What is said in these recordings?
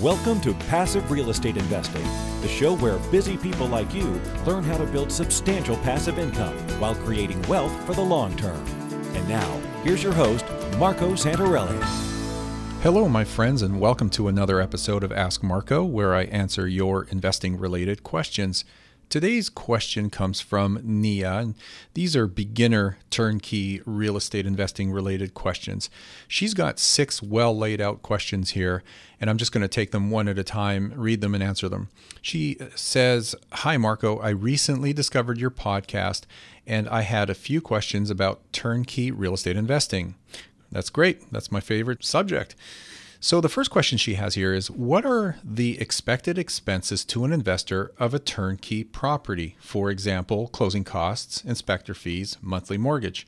Welcome to Passive Real Estate Investing, the show where busy people like you learn how to build substantial passive income while creating wealth for the long term. And now, here's your host, Marco Santarelli. Hello, my friends, and welcome to another episode of Ask Marco, where I answer your investing related questions. Today's question comes from Nia, and these are beginner turnkey real estate investing related questions. She's got six well laid out questions here, and I'm just going to take them one at a time, read them, and answer them. She says, Hi, Marco. I recently discovered your podcast, and I had a few questions about turnkey real estate investing. That's great. That's my favorite subject. So, the first question she has here is What are the expected expenses to an investor of a turnkey property? For example, closing costs, inspector fees, monthly mortgage.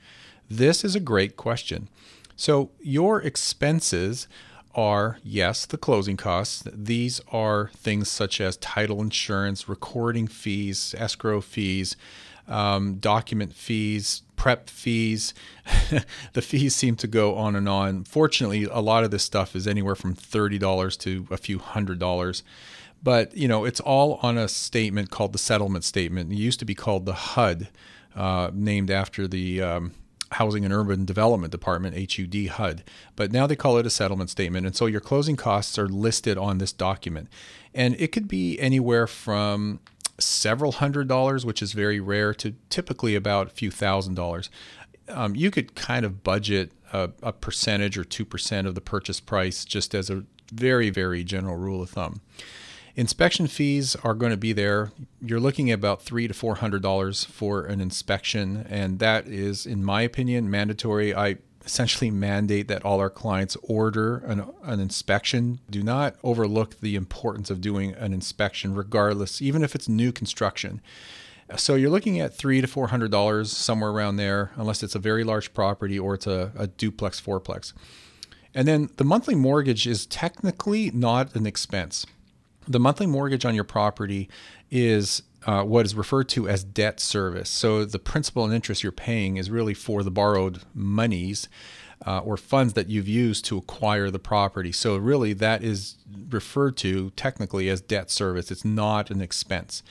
This is a great question. So, your expenses are, yes, the closing costs. These are things such as title insurance, recording fees, escrow fees, um, document fees, prep fees. the fees seem to go on and on. Fortunately, a lot of this stuff is anywhere from $30 to a few hundred dollars. But, you know, it's all on a statement called the settlement statement. It used to be called the HUD, uh, named after the um, Housing and Urban Development Department, HUD, HUD. But now they call it a settlement statement. And so your closing costs are listed on this document. And it could be anywhere from several hundred dollars, which is very rare, to typically about a few thousand dollars. Um, you could kind of budget a, a percentage or 2% of the purchase price just as a very, very general rule of thumb. Inspection fees are going to be there. You're looking at about three to four hundred dollars for an inspection, and that is, in my opinion, mandatory. I essentially mandate that all our clients order an, an inspection. Do not overlook the importance of doing an inspection, regardless, even if it's new construction. So you're looking at three to four hundred dollars somewhere around there, unless it's a very large property or it's a, a duplex fourplex. And then the monthly mortgage is technically not an expense. The monthly mortgage on your property is uh, what is referred to as debt service. So the principal and interest you're paying is really for the borrowed monies uh, or funds that you've used to acquire the property. So really, that is referred to technically as debt service. It's not an expense.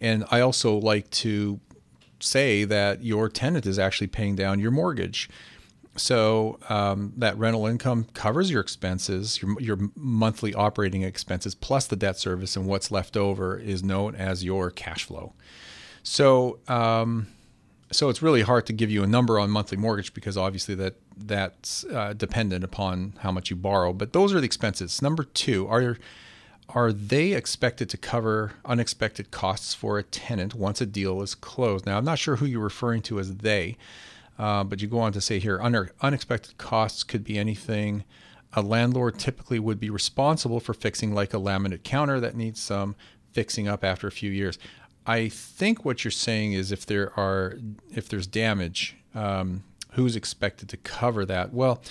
And I also like to say that your tenant is actually paying down your mortgage. So um, that rental income covers your expenses, your, your monthly operating expenses, plus the debt service, and what's left over is known as your cash flow. So, um, so it's really hard to give you a number on monthly mortgage because obviously that that's uh, dependent upon how much you borrow. But those are the expenses. Number two, are are they expected to cover unexpected costs for a tenant once a deal is closed? Now, I'm not sure who you're referring to as they. Uh, but you go on to say here unexpected costs could be anything. A landlord typically would be responsible for fixing, like a laminate counter that needs some fixing up after a few years. I think what you're saying is if there are if there's damage, um, who's expected to cover that? Well,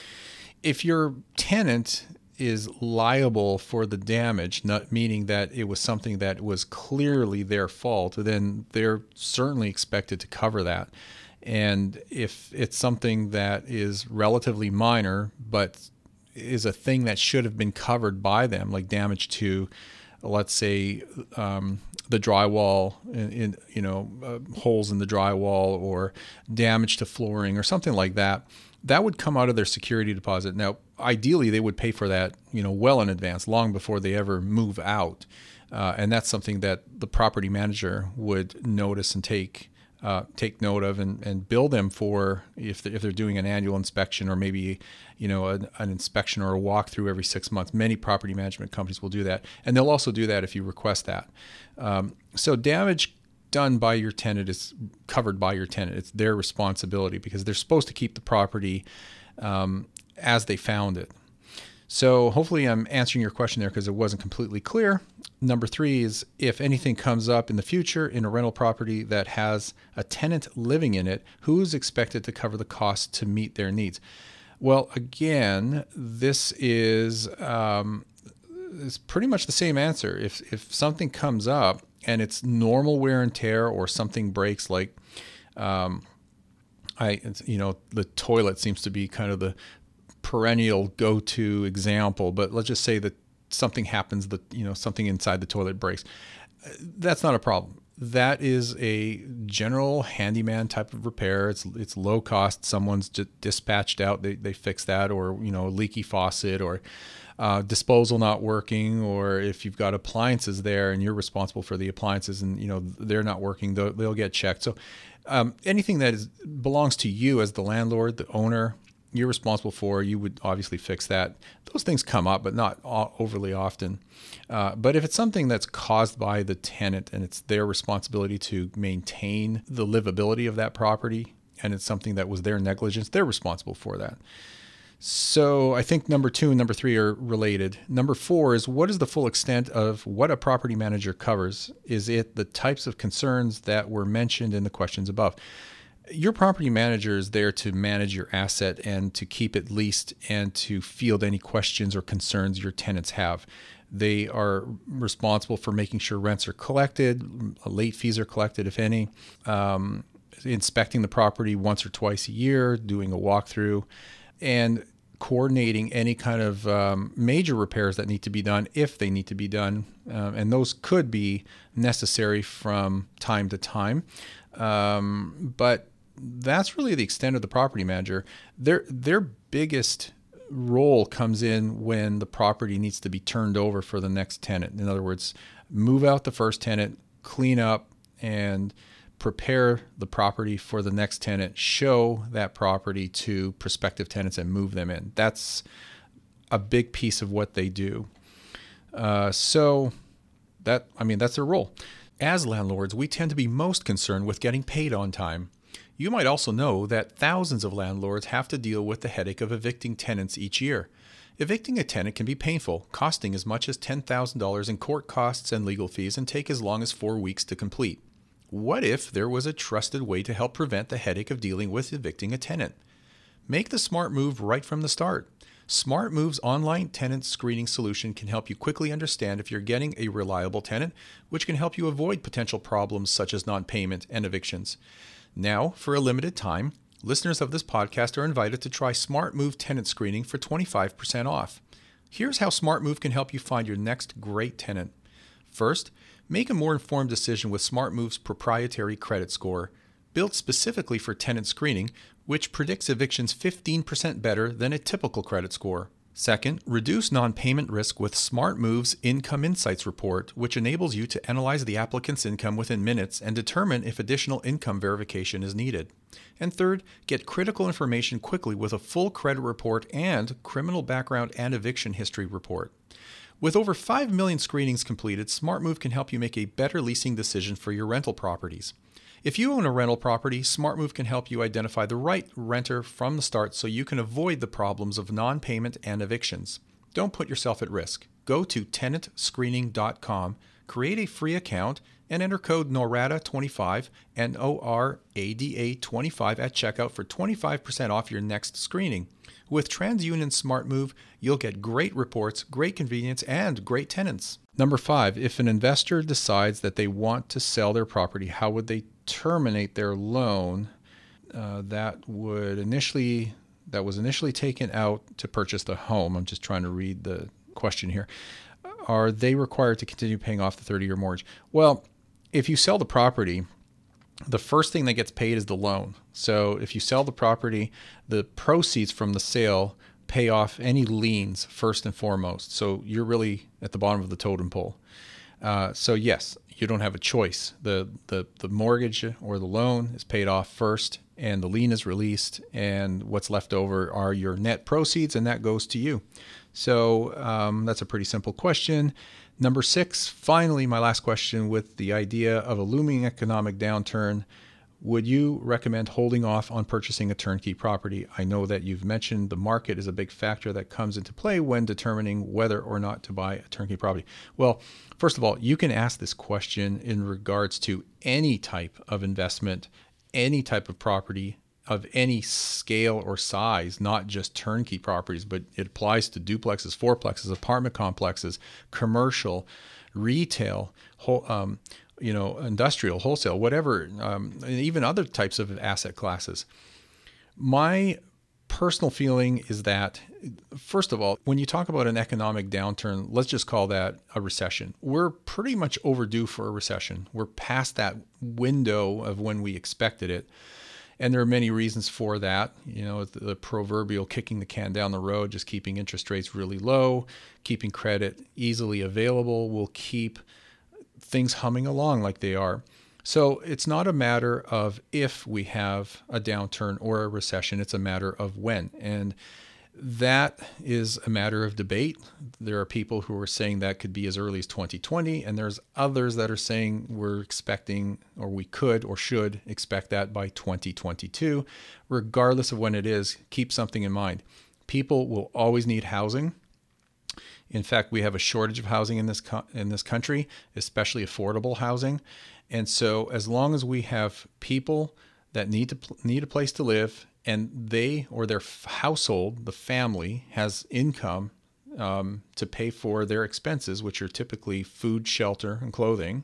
if your tenant is liable for the damage, not meaning that it was something that was clearly their fault, then they're certainly expected to cover that. And if it's something that is relatively minor, but is a thing that should have been covered by them, like damage to, let's say, um, the drywall, in, in you know, uh, holes in the drywall, or damage to flooring, or something like that, that would come out of their security deposit. Now, ideally, they would pay for that, you know, well in advance, long before they ever move out, uh, and that's something that the property manager would notice and take uh, take note of and, and bill them for if they're, if they're doing an annual inspection or maybe you know an, an inspection or a walkthrough every six months. Many property management companies will do that, and they'll also do that if you request that. Um, so damage done by your tenant is covered by your tenant. It's their responsibility because they're supposed to keep the property um, as they found it. So hopefully I'm answering your question there because it wasn't completely clear. Number three is if anything comes up in the future in a rental property that has a tenant living in it, who's expected to cover the cost to meet their needs? Well, again, this is um, is pretty much the same answer. If if something comes up and it's normal wear and tear, or something breaks, like um, I, you know, the toilet seems to be kind of the perennial go-to example, but let's just say that something happens that you know something inside the toilet breaks. That's not a problem. That is a general handyman type of repair. It's it's low cost. Someone's just dispatched out. They, they fix that or you know leaky faucet or uh, disposal not working or if you've got appliances there and you're responsible for the appliances and you know they're not working they'll, they'll get checked. So um, anything that is, belongs to you as the landlord the owner you're responsible for, you would obviously fix that. Those things come up, but not overly often. Uh, but if it's something that's caused by the tenant and it's their responsibility to maintain the livability of that property, and it's something that was their negligence, they're responsible for that. So I think number two and number three are related. Number four is what is the full extent of what a property manager covers? Is it the types of concerns that were mentioned in the questions above? Your property manager is there to manage your asset and to keep it leased and to field any questions or concerns your tenants have. They are responsible for making sure rents are collected, late fees are collected, if any, um, inspecting the property once or twice a year, doing a walkthrough, and coordinating any kind of um, major repairs that need to be done if they need to be done. Um, and those could be necessary from time to time. Um, but that's really the extent of the property manager. Their their biggest role comes in when the property needs to be turned over for the next tenant. In other words, move out the first tenant, clean up and prepare the property for the next tenant, show that property to prospective tenants and move them in. That's a big piece of what they do. Uh, so that I mean that's their role. As landlords, we tend to be most concerned with getting paid on time. You might also know that thousands of landlords have to deal with the headache of evicting tenants each year. Evicting a tenant can be painful, costing as much as $10,000 in court costs and legal fees and take as long as four weeks to complete. What if there was a trusted way to help prevent the headache of dealing with evicting a tenant? Make the smart move right from the start. SmartMove's online tenant screening solution can help you quickly understand if you're getting a reliable tenant, which can help you avoid potential problems such as non payment and evictions. Now, for a limited time, listeners of this podcast are invited to try SmartMove tenant screening for 25% off. Here's how SmartMove can help you find your next great tenant. First, make a more informed decision with SmartMove's proprietary credit score, built specifically for tenant screening, which predicts evictions 15% better than a typical credit score. Second, reduce non payment risk with SmartMove's Income Insights report, which enables you to analyze the applicant's income within minutes and determine if additional income verification is needed. And third, get critical information quickly with a full credit report and criminal background and eviction history report. With over 5 million screenings completed, SmartMove can help you make a better leasing decision for your rental properties. If you own a rental property, SmartMove can help you identify the right renter from the start so you can avoid the problems of non payment and evictions. Don't put yourself at risk. Go to tenantscreening.com, create a free account, and enter code NORADA25 N O R A D A 25 at checkout for 25% off your next screening. With TransUnion SmartMove, you'll get great reports, great convenience, and great tenants. Number five, if an investor decides that they want to sell their property, how would they terminate their loan uh, that would initially that was initially taken out to purchase the home. I'm just trying to read the question here. Are they required to continue paying off the 30-year mortgage? Well, if you sell the property, the first thing that gets paid is the loan. So if you sell the property, the proceeds from the sale pay off any liens first and foremost. So you're really at the bottom of the totem pole. Uh, so yes, you don't have a choice. The, the the mortgage or the loan is paid off first, and the lien is released, and what's left over are your net proceeds, and that goes to you. So um, that's a pretty simple question. Number six, finally, my last question with the idea of a looming economic downturn. Would you recommend holding off on purchasing a turnkey property? I know that you've mentioned the market is a big factor that comes into play when determining whether or not to buy a turnkey property. Well, first of all, you can ask this question in regards to any type of investment, any type of property of any scale or size, not just turnkey properties, but it applies to duplexes, fourplexes, apartment complexes, commercial, retail, um, you know, industrial, wholesale, whatever, um, and even other types of asset classes. My personal feeling is that, first of all, when you talk about an economic downturn, let's just call that a recession. We're pretty much overdue for a recession. We're past that window of when we expected it. And there are many reasons for that. You know, the, the proverbial kicking the can down the road, just keeping interest rates really low, keeping credit easily available will keep things humming along like they are. So it's not a matter of if we have a downturn or a recession, it's a matter of when. And that is a matter of debate. There are people who are saying that could be as early as 2020, and there's others that are saying we're expecting, or we could or should expect that by 2022. Regardless of when it is, keep something in mind. People will always need housing. In fact, we have a shortage of housing in this co- in this country, especially affordable housing. And so, as long as we have people that need to need a place to live, and they or their household, the family, has income um, to pay for their expenses, which are typically food, shelter, and clothing,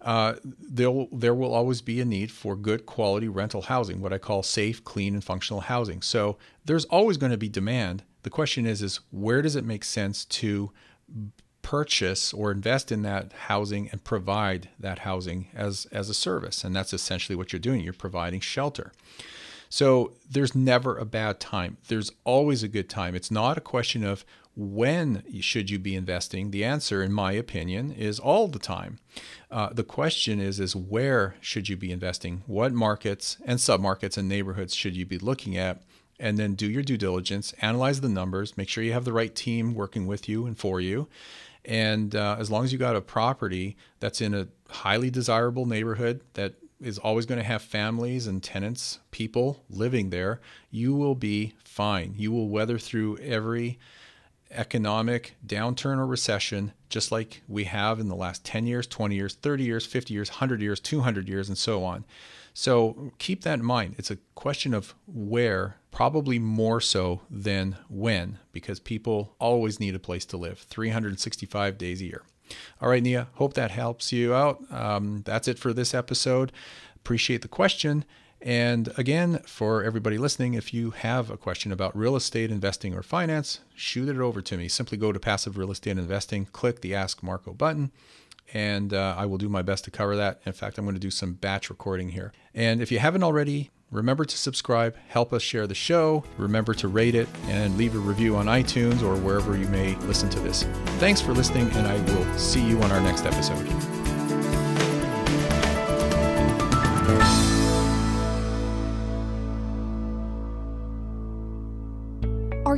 uh, there there will always be a need for good quality rental housing, what I call safe, clean, and functional housing. So there's always going to be demand. The question is, is where does it make sense to purchase or invest in that housing and provide that housing as as a service? And that's essentially what you're doing. You're providing shelter. So there's never a bad time. There's always a good time. It's not a question of when should you be investing. The answer in my opinion is all the time. Uh, the question is is where should you be investing? What markets and submarkets and neighborhoods should you be looking at and then do your due diligence, analyze the numbers, make sure you have the right team working with you and for you, and uh, as long as you got a property that's in a highly desirable neighborhood that is always going to have families and tenants, people living there, you will be fine. You will weather through every economic downturn or recession, just like we have in the last 10 years, 20 years, 30 years, 50 years, 100 years, 200 years, and so on. So keep that in mind. It's a question of where, probably more so than when, because people always need a place to live 365 days a year. All right, Nia, hope that helps you out. Um, that's it for this episode. Appreciate the question. And again, for everybody listening, if you have a question about real estate investing or finance, shoot it over to me. Simply go to Passive Real Estate Investing, click the Ask Marco button, and uh, I will do my best to cover that. In fact, I'm going to do some batch recording here. And if you haven't already, remember to subscribe, help us share the show, remember to rate it, and leave a review on iTunes or wherever you may listen to this. Thanks for listening, and I will see you on our next episode.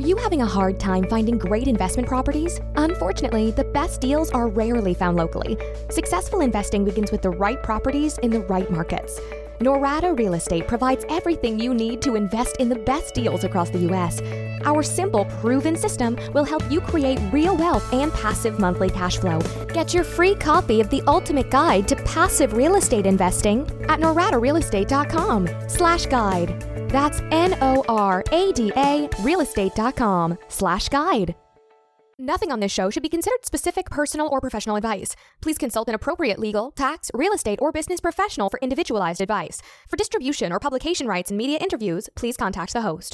You having a hard time finding great investment properties? Unfortunately, the best deals are rarely found locally. Successful investing begins with the right properties in the right markets. Norada Real Estate provides everything you need to invest in the best deals across the U.S. Our simple, proven system will help you create real wealth and passive monthly cash flow. Get your free copy of the ultimate guide to passive real estate investing at noradarealestate.com slash guide. That's N-O-R-A-D-A realestate.com slash guide. Nothing on this show should be considered specific personal or professional advice. Please consult an appropriate legal, tax, real estate, or business professional for individualized advice. For distribution or publication rights and media interviews, please contact the host.